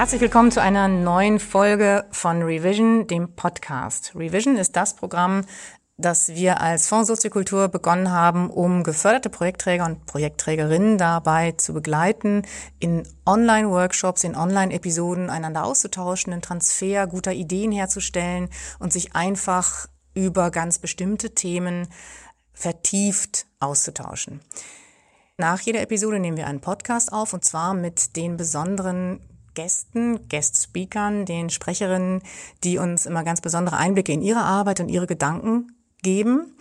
Herzlich willkommen zu einer neuen Folge von Revision, dem Podcast. Revision ist das Programm, das wir als Fonds Soziokultur begonnen haben, um geförderte Projektträger und Projektträgerinnen dabei zu begleiten, in Online-Workshops, in Online-Episoden einander auszutauschen, einen Transfer guter Ideen herzustellen und sich einfach über ganz bestimmte Themen vertieft auszutauschen. Nach jeder Episode nehmen wir einen Podcast auf und zwar mit den besonderen Gästen, Guest-Speakern, den Sprecherinnen, die uns immer ganz besondere Einblicke in ihre Arbeit und ihre Gedanken geben.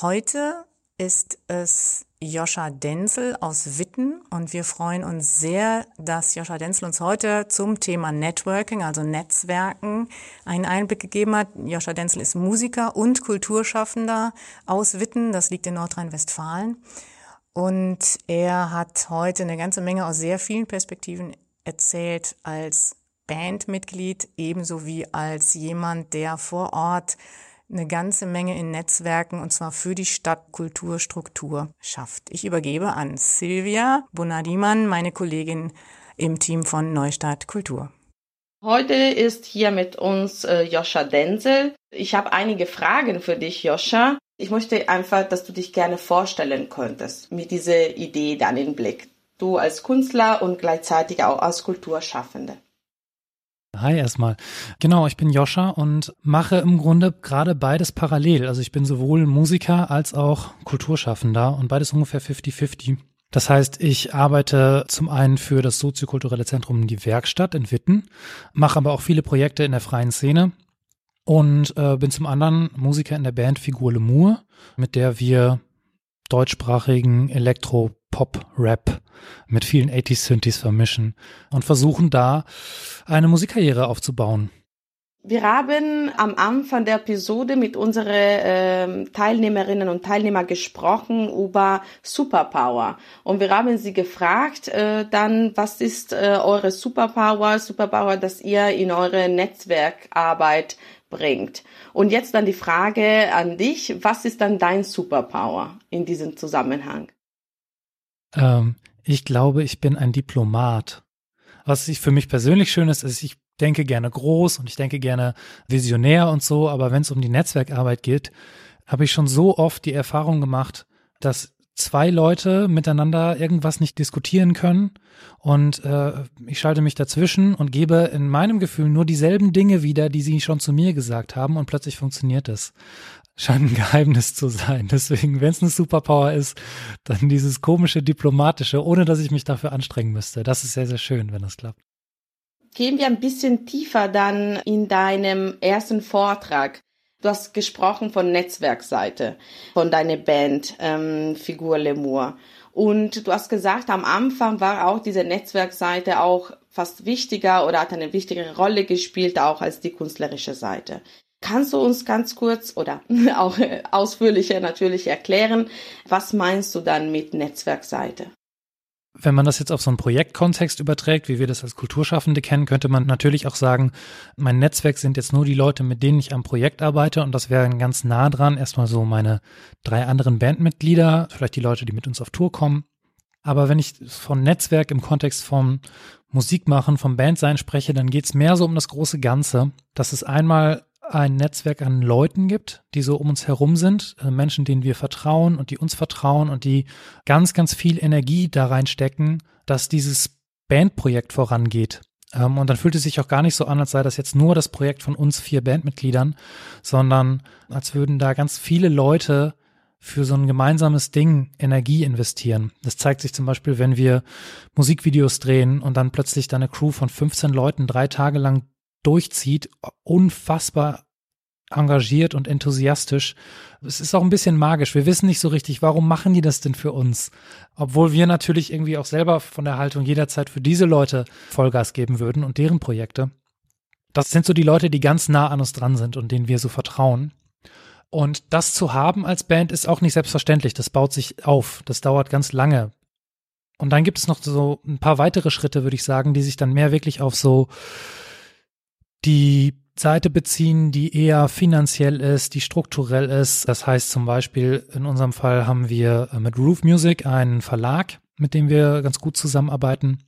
Heute ist es Joscha Denzel aus Witten und wir freuen uns sehr, dass Joscha Denzel uns heute zum Thema Networking, also Netzwerken, einen Einblick gegeben hat. Joscha Denzel ist Musiker und Kulturschaffender aus Witten, das liegt in Nordrhein-Westfalen. Und er hat heute eine ganze Menge aus sehr vielen Perspektiven erzählt als Bandmitglied ebenso wie als jemand, der vor Ort eine ganze Menge in Netzwerken und zwar für die Stadtkulturstruktur schafft. Ich übergebe an Silvia Bonadiman, meine Kollegin im Team von Neustadt Kultur. Heute ist hier mit uns äh, Joscha Denzel. Ich habe einige Fragen für dich, Joscha. Ich möchte einfach, dass du dich gerne vorstellen könntest mit dieser Idee dann in Blick. Du als Künstler und gleichzeitig auch als Kulturschaffende. Hi erstmal. Genau, ich bin Joscha und mache im Grunde gerade beides parallel. Also ich bin sowohl Musiker als auch Kulturschaffender und beides ungefähr 50-50. Das heißt, ich arbeite zum einen für das soziokulturelle Zentrum Die Werkstatt in Witten, mache aber auch viele Projekte in der freien Szene und äh, bin zum anderen Musiker in der Band Figur Lemur, mit der wir deutschsprachigen Elektro-Pop-Rap mit vielen 80s-Synthes vermischen und versuchen da eine Musikkarriere aufzubauen. Wir haben am Anfang der Episode mit unseren äh, Teilnehmerinnen und Teilnehmern gesprochen über Superpower. Und wir haben sie gefragt, äh, dann, was ist äh, eure Superpower? Superpower, dass ihr in eure Netzwerkarbeit bringt. Und jetzt dann die Frage an dich, was ist dann dein Superpower in diesem Zusammenhang? Ähm, ich glaube, ich bin ein Diplomat. Was ich für mich persönlich schön ist, ist, ich denke gerne groß und ich denke gerne visionär und so, aber wenn es um die Netzwerkarbeit geht, habe ich schon so oft die Erfahrung gemacht, dass zwei Leute miteinander irgendwas nicht diskutieren können und äh, ich schalte mich dazwischen und gebe in meinem Gefühl nur dieselben Dinge wieder, die sie schon zu mir gesagt haben und plötzlich funktioniert es. Scheint ein Geheimnis zu sein. Deswegen, wenn es eine Superpower ist, dann dieses komische Diplomatische, ohne dass ich mich dafür anstrengen müsste. Das ist sehr, sehr schön, wenn das klappt. Gehen wir ein bisschen tiefer dann in deinem ersten Vortrag. Du hast gesprochen von Netzwerkseite, von deiner Band ähm, Figur Lemur. Und du hast gesagt, am Anfang war auch diese Netzwerkseite auch fast wichtiger oder hat eine wichtigere Rolle gespielt, auch als die künstlerische Seite. Kannst du uns ganz kurz oder auch ausführlicher natürlich erklären, was meinst du dann mit Netzwerkseite? Wenn man das jetzt auf so einen Projektkontext überträgt, wie wir das als Kulturschaffende kennen, könnte man natürlich auch sagen, mein Netzwerk sind jetzt nur die Leute, mit denen ich am Projekt arbeite und das wären ganz nah dran erstmal so meine drei anderen Bandmitglieder, vielleicht die Leute, die mit uns auf Tour kommen. Aber wenn ich von Netzwerk im Kontext vom Musikmachen, vom Bandsein spreche, dann geht es mehr so um das große Ganze, dass es einmal ein Netzwerk an Leuten gibt, die so um uns herum sind, äh, Menschen, denen wir vertrauen und die uns vertrauen und die ganz, ganz viel Energie da reinstecken, dass dieses Bandprojekt vorangeht. Ähm, und dann fühlt es sich auch gar nicht so an, als sei das jetzt nur das Projekt von uns vier Bandmitgliedern, sondern als würden da ganz viele Leute für so ein gemeinsames Ding Energie investieren. Das zeigt sich zum Beispiel, wenn wir Musikvideos drehen und dann plötzlich da eine Crew von 15 Leuten drei Tage lang durchzieht, unfassbar engagiert und enthusiastisch. Es ist auch ein bisschen magisch. Wir wissen nicht so richtig, warum machen die das denn für uns? Obwohl wir natürlich irgendwie auch selber von der Haltung jederzeit für diese Leute Vollgas geben würden und deren Projekte. Das sind so die Leute, die ganz nah an uns dran sind und denen wir so vertrauen. Und das zu haben als Band ist auch nicht selbstverständlich. Das baut sich auf. Das dauert ganz lange. Und dann gibt es noch so ein paar weitere Schritte, würde ich sagen, die sich dann mehr wirklich auf so die Seite beziehen, die eher finanziell ist, die strukturell ist. Das heißt zum Beispiel, in unserem Fall haben wir äh, mit Roof Music einen Verlag, mit dem wir ganz gut zusammenarbeiten.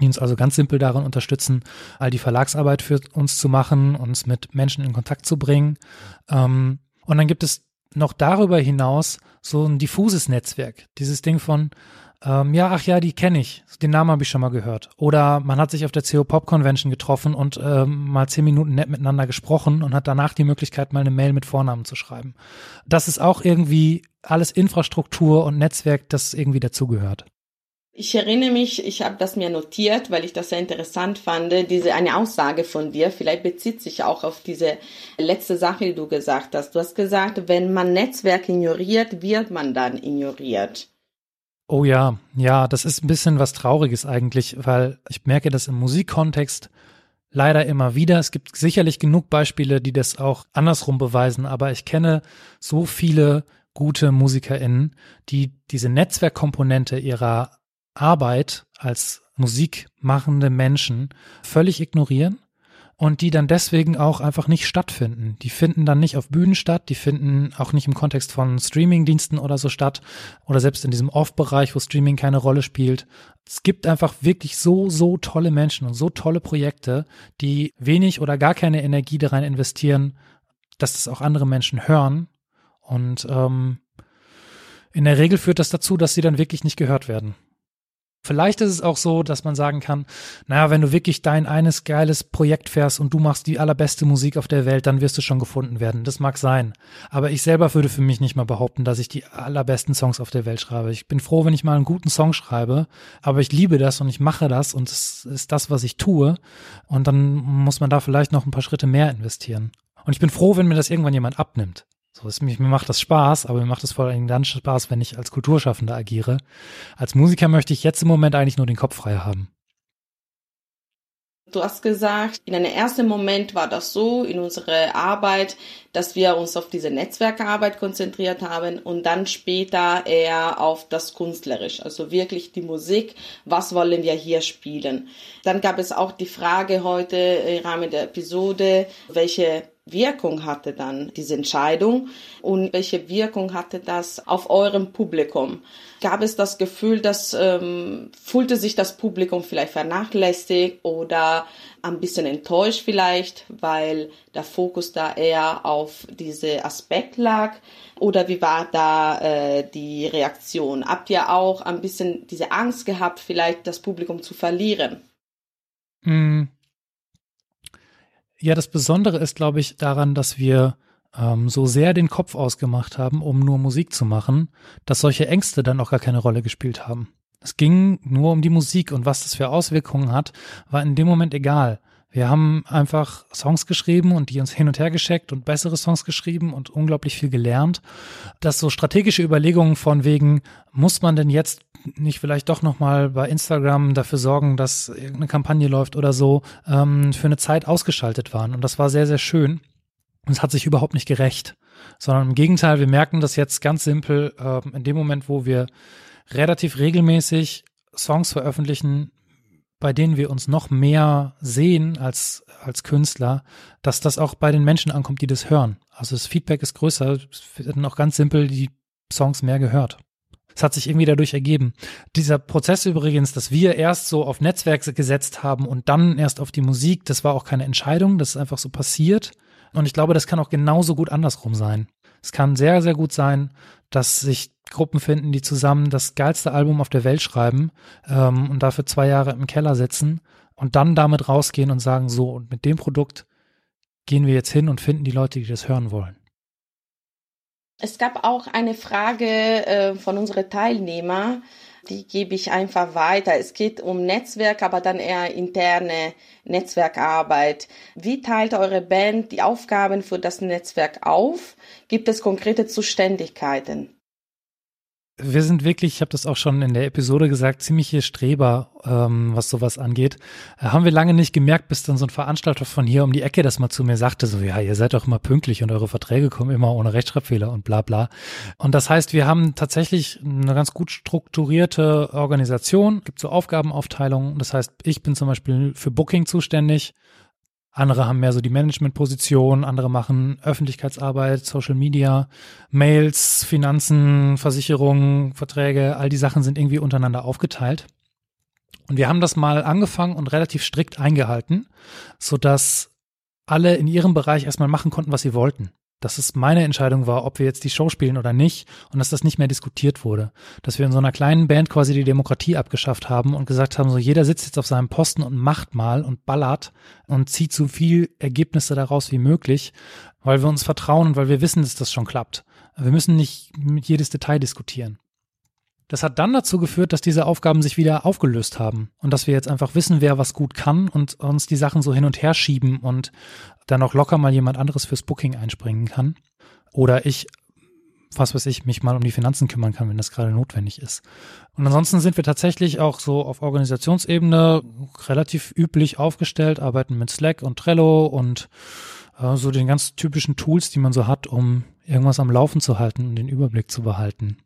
die uns also ganz simpel darin unterstützen, all die Verlagsarbeit für uns zu machen, uns mit Menschen in Kontakt zu bringen. Ähm, und dann gibt es noch darüber hinaus so ein diffuses Netzwerk. Dieses Ding von, ähm, ja, ach ja, die kenne ich. Den Namen habe ich schon mal gehört. Oder man hat sich auf der CO Pop Convention getroffen und ähm, mal zehn Minuten nett miteinander gesprochen und hat danach die Möglichkeit, mal eine Mail mit Vornamen zu schreiben. Das ist auch irgendwie alles Infrastruktur und Netzwerk, das irgendwie dazugehört. Ich erinnere mich, ich habe das mir notiert, weil ich das sehr interessant fand, diese eine Aussage von dir, vielleicht bezieht sich auch auf diese letzte Sache, die du gesagt hast. Du hast gesagt, wenn man Netzwerk ignoriert, wird man dann ignoriert. Oh ja, ja, das ist ein bisschen was Trauriges eigentlich, weil ich merke das im Musikkontext leider immer wieder. Es gibt sicherlich genug Beispiele, die das auch andersrum beweisen, aber ich kenne so viele gute MusikerInnen, die diese Netzwerkkomponente ihrer Arbeit als musikmachende Menschen völlig ignorieren und die dann deswegen auch einfach nicht stattfinden. Die finden dann nicht auf Bühnen statt, die finden auch nicht im Kontext von Streamingdiensten oder so statt oder selbst in diesem Off-Bereich, wo Streaming keine Rolle spielt. Es gibt einfach wirklich so, so tolle Menschen und so tolle Projekte, die wenig oder gar keine Energie da rein investieren, dass das auch andere Menschen hören. Und ähm, in der Regel führt das dazu, dass sie dann wirklich nicht gehört werden. Vielleicht ist es auch so, dass man sagen kann, naja, wenn du wirklich dein eines geiles Projekt fährst und du machst die allerbeste Musik auf der Welt, dann wirst du schon gefunden werden. Das mag sein. Aber ich selber würde für mich nicht mal behaupten, dass ich die allerbesten Songs auf der Welt schreibe. Ich bin froh, wenn ich mal einen guten Song schreibe, aber ich liebe das und ich mache das und es ist das, was ich tue. Und dann muss man da vielleicht noch ein paar Schritte mehr investieren. Und ich bin froh, wenn mir das irgendwann jemand abnimmt. So, es, mir, mir macht das Spaß, aber mir macht es vor allem dann Spaß, wenn ich als Kulturschaffender agiere. Als Musiker möchte ich jetzt im Moment eigentlich nur den Kopf frei haben. Du hast gesagt, in einem ersten Moment war das so in unserer Arbeit, dass wir uns auf diese Netzwerkarbeit konzentriert haben und dann später eher auf das Künstlerisch, also wirklich die Musik, was wollen wir hier spielen. Dann gab es auch die Frage heute im Rahmen der Episode, welche Wirkung hatte dann diese Entscheidung und welche Wirkung hatte das auf eurem Publikum? Gab es das Gefühl, dass ähm, fühlte sich das Publikum vielleicht vernachlässigt oder ein bisschen enttäuscht vielleicht, weil der Fokus da eher auf diese Aspekt lag? Oder wie war da äh, die Reaktion? Habt ihr auch ein bisschen diese Angst gehabt, vielleicht das Publikum zu verlieren? Mm, ja, das Besondere ist, glaube ich, daran, dass wir ähm, so sehr den Kopf ausgemacht haben, um nur Musik zu machen, dass solche Ängste dann auch gar keine Rolle gespielt haben. Es ging nur um die Musik und was das für Auswirkungen hat, war in dem Moment egal. Wir haben einfach Songs geschrieben und die uns hin und her geschickt und bessere Songs geschrieben und unglaublich viel gelernt. Dass so strategische Überlegungen von wegen, muss man denn jetzt nicht vielleicht doch nochmal bei Instagram dafür sorgen, dass irgendeine Kampagne läuft oder so, ähm, für eine Zeit ausgeschaltet waren. Und das war sehr, sehr schön. Und es hat sich überhaupt nicht gerecht. Sondern im Gegenteil, wir merken das jetzt ganz simpel, äh, in dem Moment, wo wir relativ regelmäßig Songs veröffentlichen, bei denen wir uns noch mehr sehen als, als Künstler, dass das auch bei den Menschen ankommt, die das hören. Also das Feedback ist größer, es werden auch ganz simpel die Songs mehr gehört. Es hat sich irgendwie dadurch ergeben. Dieser Prozess übrigens, dass wir erst so auf Netzwerke gesetzt haben und dann erst auf die Musik, das war auch keine Entscheidung, das ist einfach so passiert. Und ich glaube, das kann auch genauso gut andersrum sein. Es kann sehr, sehr gut sein, dass sich Gruppen finden, die zusammen das geilste Album auf der Welt schreiben ähm, und dafür zwei Jahre im Keller sitzen und dann damit rausgehen und sagen, so, und mit dem Produkt gehen wir jetzt hin und finden die Leute, die das hören wollen. Es gab auch eine Frage äh, von unseren Teilnehmern, die gebe ich einfach weiter. Es geht um Netzwerk, aber dann eher interne Netzwerkarbeit. Wie teilt eure Band die Aufgaben für das Netzwerk auf? Gibt es konkrete Zuständigkeiten? Wir sind wirklich, ich habe das auch schon in der Episode gesagt, ziemliche Streber, ähm, was sowas angeht. Äh, haben wir lange nicht gemerkt, bis dann so ein Veranstalter von hier um die Ecke das mal zu mir sagte, so ja, ihr seid doch immer pünktlich und eure Verträge kommen immer ohne Rechtschreibfehler und bla bla. Und das heißt, wir haben tatsächlich eine ganz gut strukturierte Organisation, gibt so Aufgabenaufteilungen. Das heißt, ich bin zum Beispiel für Booking zuständig. Andere haben mehr so die Managementposition, andere machen Öffentlichkeitsarbeit, Social Media, Mails, Finanzen, Versicherungen, Verträge, all die Sachen sind irgendwie untereinander aufgeteilt. Und wir haben das mal angefangen und relativ strikt eingehalten, sodass alle in ihrem Bereich erstmal machen konnten, was sie wollten. Dass es meine Entscheidung war, ob wir jetzt die Show spielen oder nicht und dass das nicht mehr diskutiert wurde. Dass wir in so einer kleinen Band quasi die Demokratie abgeschafft haben und gesagt haben, so jeder sitzt jetzt auf seinem Posten und macht mal und ballert und zieht so viel Ergebnisse daraus wie möglich, weil wir uns vertrauen und weil wir wissen, dass das schon klappt. Wir müssen nicht mit jedes Detail diskutieren. Das hat dann dazu geführt, dass diese Aufgaben sich wieder aufgelöst haben und dass wir jetzt einfach wissen, wer was gut kann und uns die Sachen so hin und her schieben und dann auch locker mal jemand anderes fürs Booking einspringen kann. Oder ich, was weiß ich, mich mal um die Finanzen kümmern kann, wenn das gerade notwendig ist. Und ansonsten sind wir tatsächlich auch so auf Organisationsebene relativ üblich aufgestellt, arbeiten mit Slack und Trello und äh, so den ganz typischen Tools, die man so hat, um irgendwas am Laufen zu halten und den Überblick zu behalten.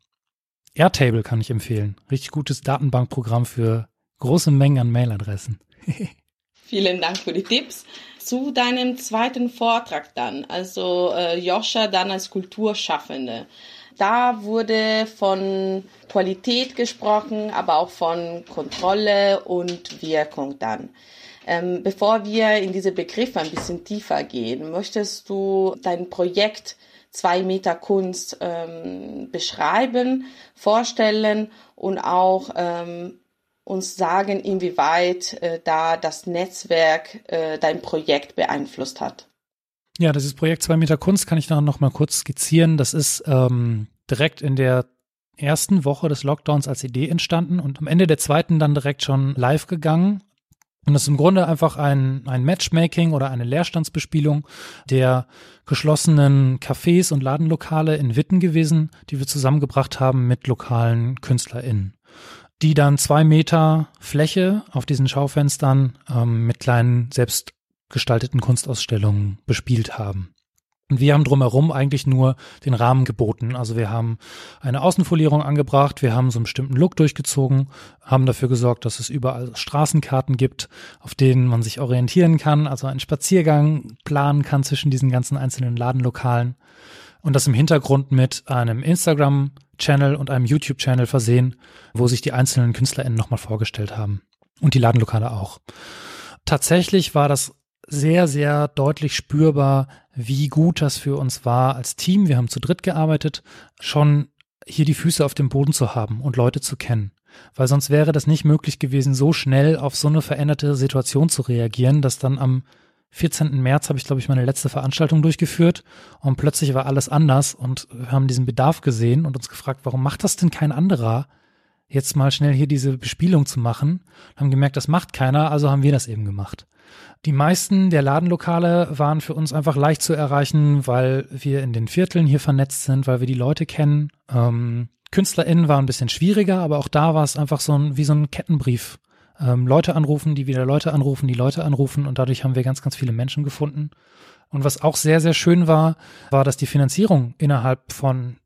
Airtable kann ich empfehlen. Richtig gutes Datenbankprogramm für große Mengen an Mailadressen. Vielen Dank für die Tipps. Zu deinem zweiten Vortrag dann, also äh, Joscha dann als Kulturschaffende. Da wurde von Qualität gesprochen, aber auch von Kontrolle und Wirkung dann. Ähm, bevor wir in diese Begriffe ein bisschen tiefer gehen, möchtest du dein Projekt zwei Meter Kunst ähm, beschreiben, vorstellen und auch ähm, uns sagen, inwieweit äh, da das Netzwerk äh, dein Projekt beeinflusst hat. Ja, dieses Projekt zwei Meter Kunst kann ich dann noch mal kurz skizzieren. Das ist ähm, direkt in der ersten Woche des Lockdowns als Idee entstanden und am Ende der zweiten dann direkt schon live gegangen. Und das ist im Grunde einfach ein, ein Matchmaking oder eine Leerstandsbespielung der geschlossenen Cafés und Ladenlokale in Witten gewesen, die wir zusammengebracht haben mit lokalen KünstlerInnen, die dann zwei Meter Fläche auf diesen Schaufenstern ähm, mit kleinen selbstgestalteten Kunstausstellungen bespielt haben. Und wir haben drumherum eigentlich nur den Rahmen geboten. Also wir haben eine Außenfolierung angebracht, wir haben so einen bestimmten Look durchgezogen, haben dafür gesorgt, dass es überall Straßenkarten gibt, auf denen man sich orientieren kann, also einen Spaziergang planen kann zwischen diesen ganzen einzelnen Ladenlokalen. Und das im Hintergrund mit einem Instagram-Channel und einem YouTube-Channel versehen, wo sich die einzelnen KünstlerInnen nochmal vorgestellt haben. Und die Ladenlokale auch. Tatsächlich war das sehr, sehr deutlich spürbar, wie gut das für uns war als Team. Wir haben zu dritt gearbeitet, schon hier die Füße auf dem Boden zu haben und Leute zu kennen. Weil sonst wäre das nicht möglich gewesen, so schnell auf so eine veränderte Situation zu reagieren, dass dann am 14. März habe ich, glaube ich, meine letzte Veranstaltung durchgeführt und plötzlich war alles anders und wir haben diesen Bedarf gesehen und uns gefragt, warum macht das denn kein anderer? Jetzt mal schnell hier diese Bespielung zu machen. Haben gemerkt, das macht keiner, also haben wir das eben gemacht. Die meisten der Ladenlokale waren für uns einfach leicht zu erreichen, weil wir in den Vierteln hier vernetzt sind, weil wir die Leute kennen. Ähm, KünstlerInnen war ein bisschen schwieriger, aber auch da war es einfach so ein, wie so ein Kettenbrief. Ähm, Leute anrufen, die wieder Leute anrufen, die Leute anrufen und dadurch haben wir ganz, ganz viele Menschen gefunden. Und was auch sehr, sehr schön war, war, dass die Finanzierung innerhalb von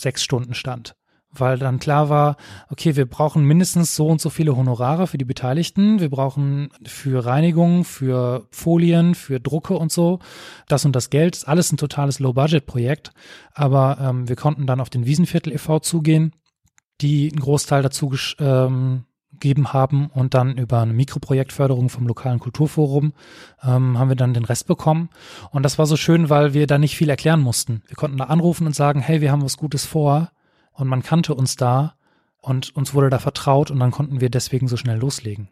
sechs Stunden stand weil dann klar war, okay, wir brauchen mindestens so und so viele Honorare für die Beteiligten, wir brauchen für Reinigung, für Folien, für Drucke und so, das und das Geld, ist alles ein totales Low-Budget-Projekt, aber ähm, wir konnten dann auf den Wiesenviertel e.V. zugehen, die einen Großteil dazu ähm, gegeben haben und dann über eine Mikroprojektförderung vom lokalen Kulturforum ähm, haben wir dann den Rest bekommen. Und das war so schön, weil wir da nicht viel erklären mussten. Wir konnten da anrufen und sagen, hey, wir haben was Gutes vor und man kannte uns da und uns wurde da vertraut und dann konnten wir deswegen so schnell loslegen.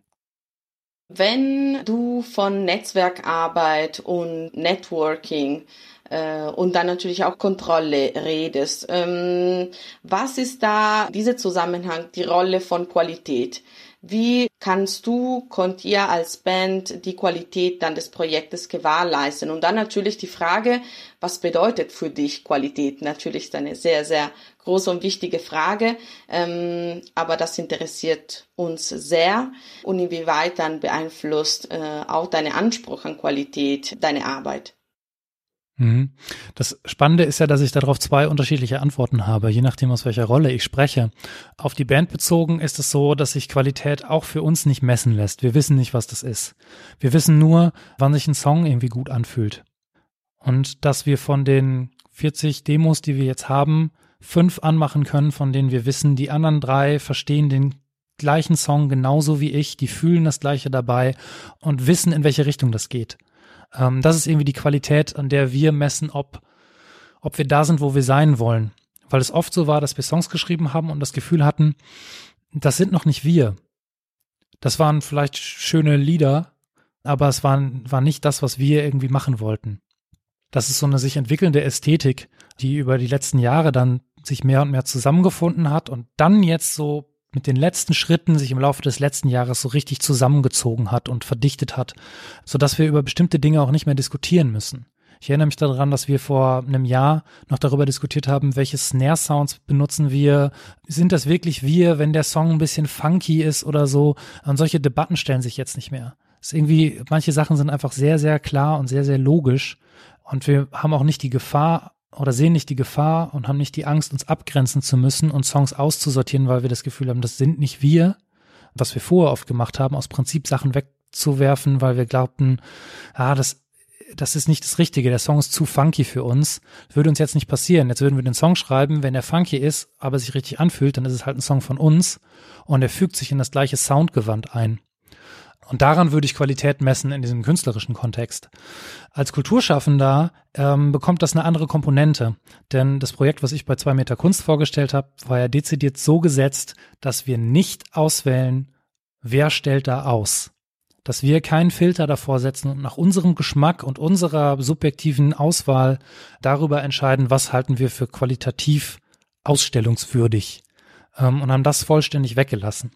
Wenn du von Netzwerkarbeit und Networking äh, und dann natürlich auch Kontrolle redest, ähm, was ist da dieser Zusammenhang, die Rolle von Qualität? Wie kannst du, konnt ihr als Band die Qualität dann des Projektes gewährleisten? Und dann natürlich die Frage, was bedeutet für dich Qualität? Natürlich ist eine sehr, sehr große und wichtige Frage, ähm, aber das interessiert uns sehr und inwieweit dann beeinflusst äh, auch deine Anspruch an Qualität deine Arbeit. Mhm. Das Spannende ist ja, dass ich darauf zwei unterschiedliche Antworten habe, je nachdem, aus welcher Rolle ich spreche. Auf die Band bezogen ist es so, dass sich Qualität auch für uns nicht messen lässt. Wir wissen nicht, was das ist. Wir wissen nur, wann sich ein Song irgendwie gut anfühlt. Und dass wir von den 40 Demos, die wir jetzt haben, fünf anmachen können, von denen wir wissen, die anderen drei verstehen den gleichen Song genauso wie ich, die fühlen das Gleiche dabei und wissen, in welche Richtung das geht. Ähm, das ist irgendwie die Qualität, an der wir messen, ob, ob wir da sind, wo wir sein wollen. Weil es oft so war, dass wir Songs geschrieben haben und das Gefühl hatten, das sind noch nicht wir. Das waren vielleicht schöne Lieder, aber es war, war nicht das, was wir irgendwie machen wollten. Das ist so eine sich entwickelnde Ästhetik, die über die letzten Jahre dann sich mehr und mehr zusammengefunden hat und dann jetzt so mit den letzten Schritten sich im Laufe des letzten Jahres so richtig zusammengezogen hat und verdichtet hat, so dass wir über bestimmte Dinge auch nicht mehr diskutieren müssen. Ich erinnere mich daran, dass wir vor einem Jahr noch darüber diskutiert haben, welche Snare-Sounds benutzen wir. Sind das wirklich wir, wenn der Song ein bisschen funky ist oder so? Und solche Debatten stellen sich jetzt nicht mehr. Ist irgendwie, manche Sachen sind einfach sehr, sehr klar und sehr, sehr logisch. Und wir haben auch nicht die Gefahr oder sehen nicht die Gefahr und haben nicht die Angst, uns abgrenzen zu müssen und Songs auszusortieren, weil wir das Gefühl haben, das sind nicht wir, was wir vorher oft gemacht haben, aus Prinzip Sachen wegzuwerfen, weil wir glaubten, ah, das das ist nicht das Richtige, der Song ist zu funky für uns. Würde uns jetzt nicht passieren. Jetzt würden wir den Song schreiben, wenn er funky ist, aber sich richtig anfühlt, dann ist es halt ein Song von uns und er fügt sich in das gleiche Soundgewand ein. Und daran würde ich Qualität messen in diesem künstlerischen Kontext. Als Kulturschaffender ähm, bekommt das eine andere Komponente. Denn das Projekt, was ich bei zwei Meter Kunst vorgestellt habe, war ja dezidiert so gesetzt, dass wir nicht auswählen, wer stellt da aus dass wir keinen Filter davor setzen und nach unserem Geschmack und unserer subjektiven Auswahl darüber entscheiden, was halten wir für qualitativ ausstellungswürdig ähm, und haben das vollständig weggelassen.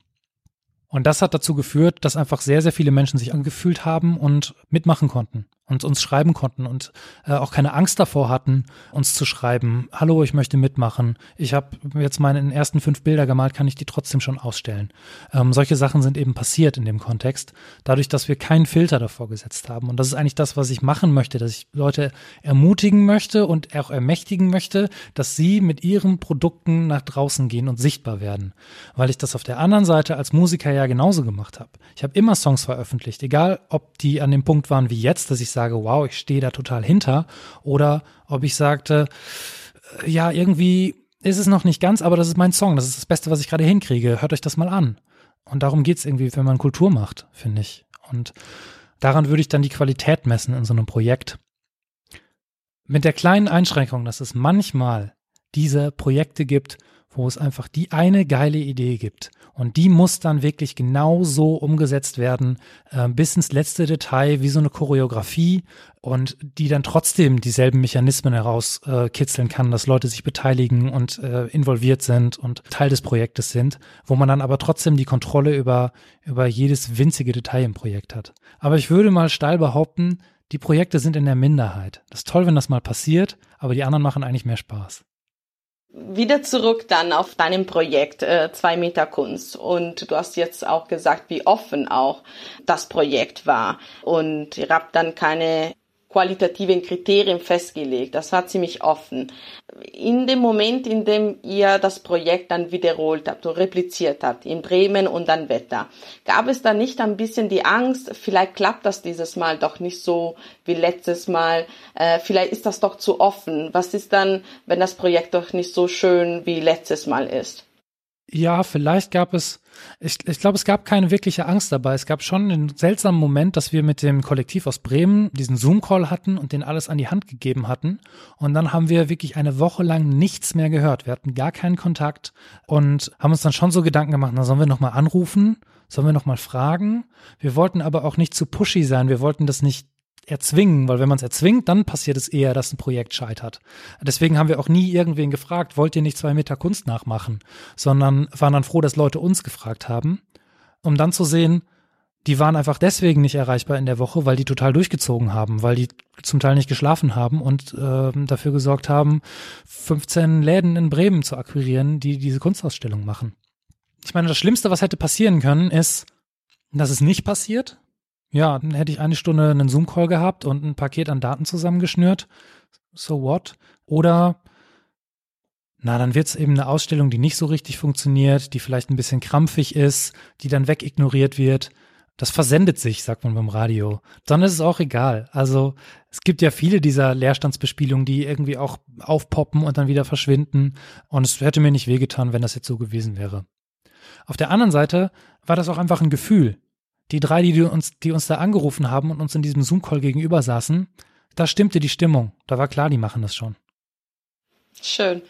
Und das hat dazu geführt, dass einfach sehr, sehr viele Menschen sich angefühlt haben und mitmachen konnten und uns schreiben konnten und äh, auch keine Angst davor hatten, uns zu schreiben, hallo, ich möchte mitmachen, ich habe jetzt meine ersten fünf Bilder gemalt, kann ich die trotzdem schon ausstellen. Ähm, solche Sachen sind eben passiert in dem Kontext, dadurch, dass wir keinen Filter davor gesetzt haben. Und das ist eigentlich das, was ich machen möchte, dass ich Leute ermutigen möchte und auch ermächtigen möchte, dass sie mit ihren Produkten nach draußen gehen und sichtbar werden. Weil ich das auf der anderen Seite als Musiker ja genauso gemacht habe. Ich habe immer Songs veröffentlicht, egal ob die an dem Punkt waren wie jetzt, dass ich sage, sage, wow, ich stehe da total hinter, oder ob ich sagte, äh, ja, irgendwie ist es noch nicht ganz, aber das ist mein Song, das ist das Beste, was ich gerade hinkriege. Hört euch das mal an. Und darum geht es irgendwie, wenn man Kultur macht, finde ich. Und daran würde ich dann die Qualität messen in so einem Projekt. Mit der kleinen Einschränkung, dass es manchmal diese Projekte gibt, wo es einfach die eine geile Idee gibt und die muss dann wirklich genau so umgesetzt werden, äh, bis ins letzte Detail, wie so eine Choreografie und die dann trotzdem dieselben Mechanismen herauskitzeln äh, kann, dass Leute sich beteiligen und äh, involviert sind und Teil des Projektes sind, wo man dann aber trotzdem die Kontrolle über, über jedes winzige Detail im Projekt hat. Aber ich würde mal steil behaupten, die Projekte sind in der Minderheit. Das ist toll, wenn das mal passiert, aber die anderen machen eigentlich mehr Spaß wieder zurück dann auf deinem Projekt äh, zwei Meter Kunst. Und du hast jetzt auch gesagt, wie offen auch das Projekt war. Und ihr habt dann keine qualitativen Kriterien festgelegt. Das war ziemlich offen. In dem Moment, in dem ihr das Projekt dann wiederholt habt und repliziert habt, in Bremen und dann Wetter, gab es da nicht ein bisschen die Angst, vielleicht klappt das dieses Mal doch nicht so wie letztes Mal, äh, vielleicht ist das doch zu offen. Was ist dann, wenn das Projekt doch nicht so schön wie letztes Mal ist? Ja, vielleicht gab es, ich, ich glaube, es gab keine wirkliche Angst dabei. Es gab schon einen seltsamen Moment, dass wir mit dem Kollektiv aus Bremen diesen Zoom-Call hatten und den alles an die Hand gegeben hatten. Und dann haben wir wirklich eine Woche lang nichts mehr gehört. Wir hatten gar keinen Kontakt und haben uns dann schon so Gedanken gemacht, na, sollen wir nochmal anrufen? Sollen wir nochmal fragen? Wir wollten aber auch nicht zu pushy sein. Wir wollten das nicht erzwingen, weil wenn man es erzwingt, dann passiert es eher, dass ein Projekt scheitert. Deswegen haben wir auch nie irgendwen gefragt, wollt ihr nicht zwei Meter Kunst nachmachen, sondern waren dann froh, dass Leute uns gefragt haben, um dann zu sehen, die waren einfach deswegen nicht erreichbar in der Woche, weil die total durchgezogen haben, weil die zum Teil nicht geschlafen haben und äh, dafür gesorgt haben, 15 Läden in Bremen zu akquirieren, die diese Kunstausstellung machen. Ich meine, das Schlimmste, was hätte passieren können, ist, dass es nicht passiert, ja, dann hätte ich eine Stunde einen Zoom-Call gehabt und ein Paket an Daten zusammengeschnürt. So what? Oder, na, dann wird es eben eine Ausstellung, die nicht so richtig funktioniert, die vielleicht ein bisschen krampfig ist, die dann wegignoriert wird. Das versendet sich, sagt man beim Radio. Dann ist es auch egal. Also es gibt ja viele dieser Leerstandsbespielungen, die irgendwie auch aufpoppen und dann wieder verschwinden. Und es hätte mir nicht wehgetan, wenn das jetzt so gewesen wäre. Auf der anderen Seite war das auch einfach ein Gefühl. Die drei, die uns, die uns da angerufen haben und uns in diesem Zoom-Call gegenüber saßen, da stimmte die Stimmung. Da war klar, die machen das schon. Schön.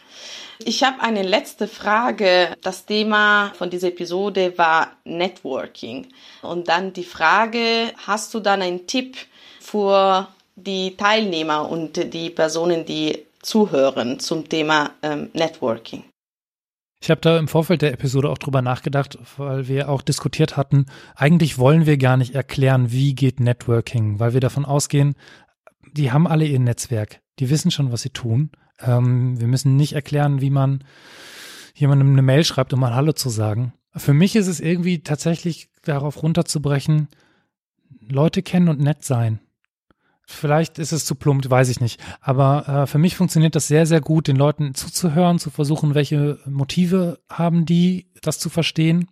Ich habe eine letzte Frage. Das Thema von dieser Episode war Networking. Und dann die Frage, hast du dann einen Tipp für die Teilnehmer und die Personen, die zuhören zum Thema ähm, Networking? Ich habe da im Vorfeld der Episode auch drüber nachgedacht, weil wir auch diskutiert hatten, eigentlich wollen wir gar nicht erklären, wie geht Networking, weil wir davon ausgehen, die haben alle ihr Netzwerk, die wissen schon, was sie tun. Ähm, wir müssen nicht erklären, wie man jemandem eine Mail schreibt, um mal Hallo zu sagen. Für mich ist es irgendwie tatsächlich darauf runterzubrechen, Leute kennen und nett sein. Vielleicht ist es zu plump, weiß ich nicht. Aber äh, für mich funktioniert das sehr, sehr gut, den Leuten zuzuhören, zu versuchen, welche Motive haben die, das zu verstehen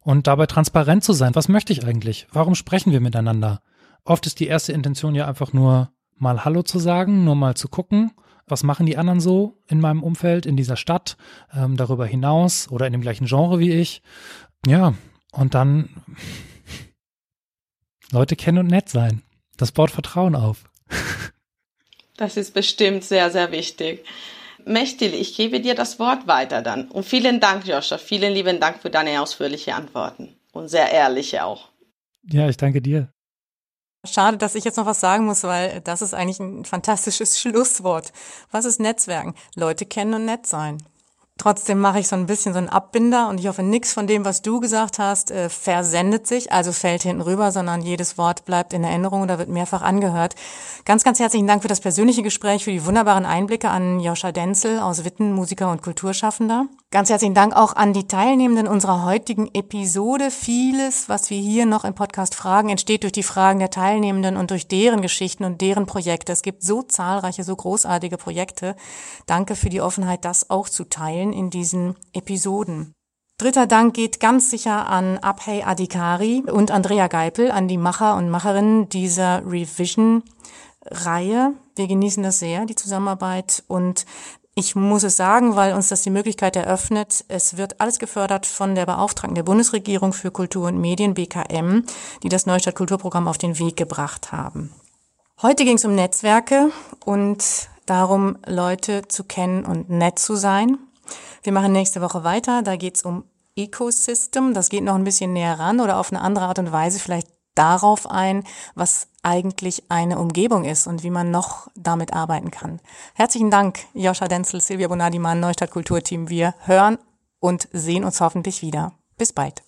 und dabei transparent zu sein. Was möchte ich eigentlich? Warum sprechen wir miteinander? Oft ist die erste Intention ja einfach nur mal Hallo zu sagen, nur mal zu gucken, was machen die anderen so in meinem Umfeld, in dieser Stadt, ähm, darüber hinaus oder in dem gleichen Genre wie ich. Ja, und dann Leute kennen und nett sein. Das baut Vertrauen auf. Das ist bestimmt sehr, sehr wichtig. Mechtil, ich gebe dir das Wort weiter dann. Und vielen Dank, Joscha. Vielen lieben Dank für deine ausführliche Antworten. Und sehr ehrliche auch. Ja, ich danke dir. Schade, dass ich jetzt noch was sagen muss, weil das ist eigentlich ein fantastisches Schlusswort. Was ist Netzwerken? Leute kennen und nett sein. Trotzdem mache ich so ein bisschen so einen Abbinder und ich hoffe, nichts von dem, was du gesagt hast, äh, versendet sich, also fällt hinten rüber, sondern jedes Wort bleibt in Erinnerung oder wird mehrfach angehört. Ganz, ganz herzlichen Dank für das persönliche Gespräch, für die wunderbaren Einblicke an Joscha Denzel aus Witten, Musiker und Kulturschaffender. Ganz herzlichen Dank auch an die Teilnehmenden unserer heutigen Episode. Vieles, was wir hier noch im Podcast fragen, entsteht durch die Fragen der Teilnehmenden und durch deren Geschichten und deren Projekte. Es gibt so zahlreiche, so großartige Projekte. Danke für die Offenheit, das auch zu teilen in diesen Episoden. Dritter Dank geht ganz sicher an Abhey Adikari und Andrea Geipel, an die Macher und Macherinnen dieser Revision-Reihe. Wir genießen das sehr, die Zusammenarbeit. Und ich muss es sagen, weil uns das die Möglichkeit eröffnet, es wird alles gefördert von der Beauftragten der Bundesregierung für Kultur und Medien, BKM, die das Neustadt Kulturprogramm auf den Weg gebracht haben. Heute ging es um Netzwerke und darum, Leute zu kennen und nett zu sein. Wir machen nächste Woche weiter. Da geht es um Ecosystem. Das geht noch ein bisschen näher ran oder auf eine andere Art und Weise vielleicht darauf ein, was eigentlich eine Umgebung ist und wie man noch damit arbeiten kann. Herzlichen Dank, Joscha Denzel, Silvia Bonadiman, Neustadt Kulturteam. Wir hören und sehen uns hoffentlich wieder. Bis bald.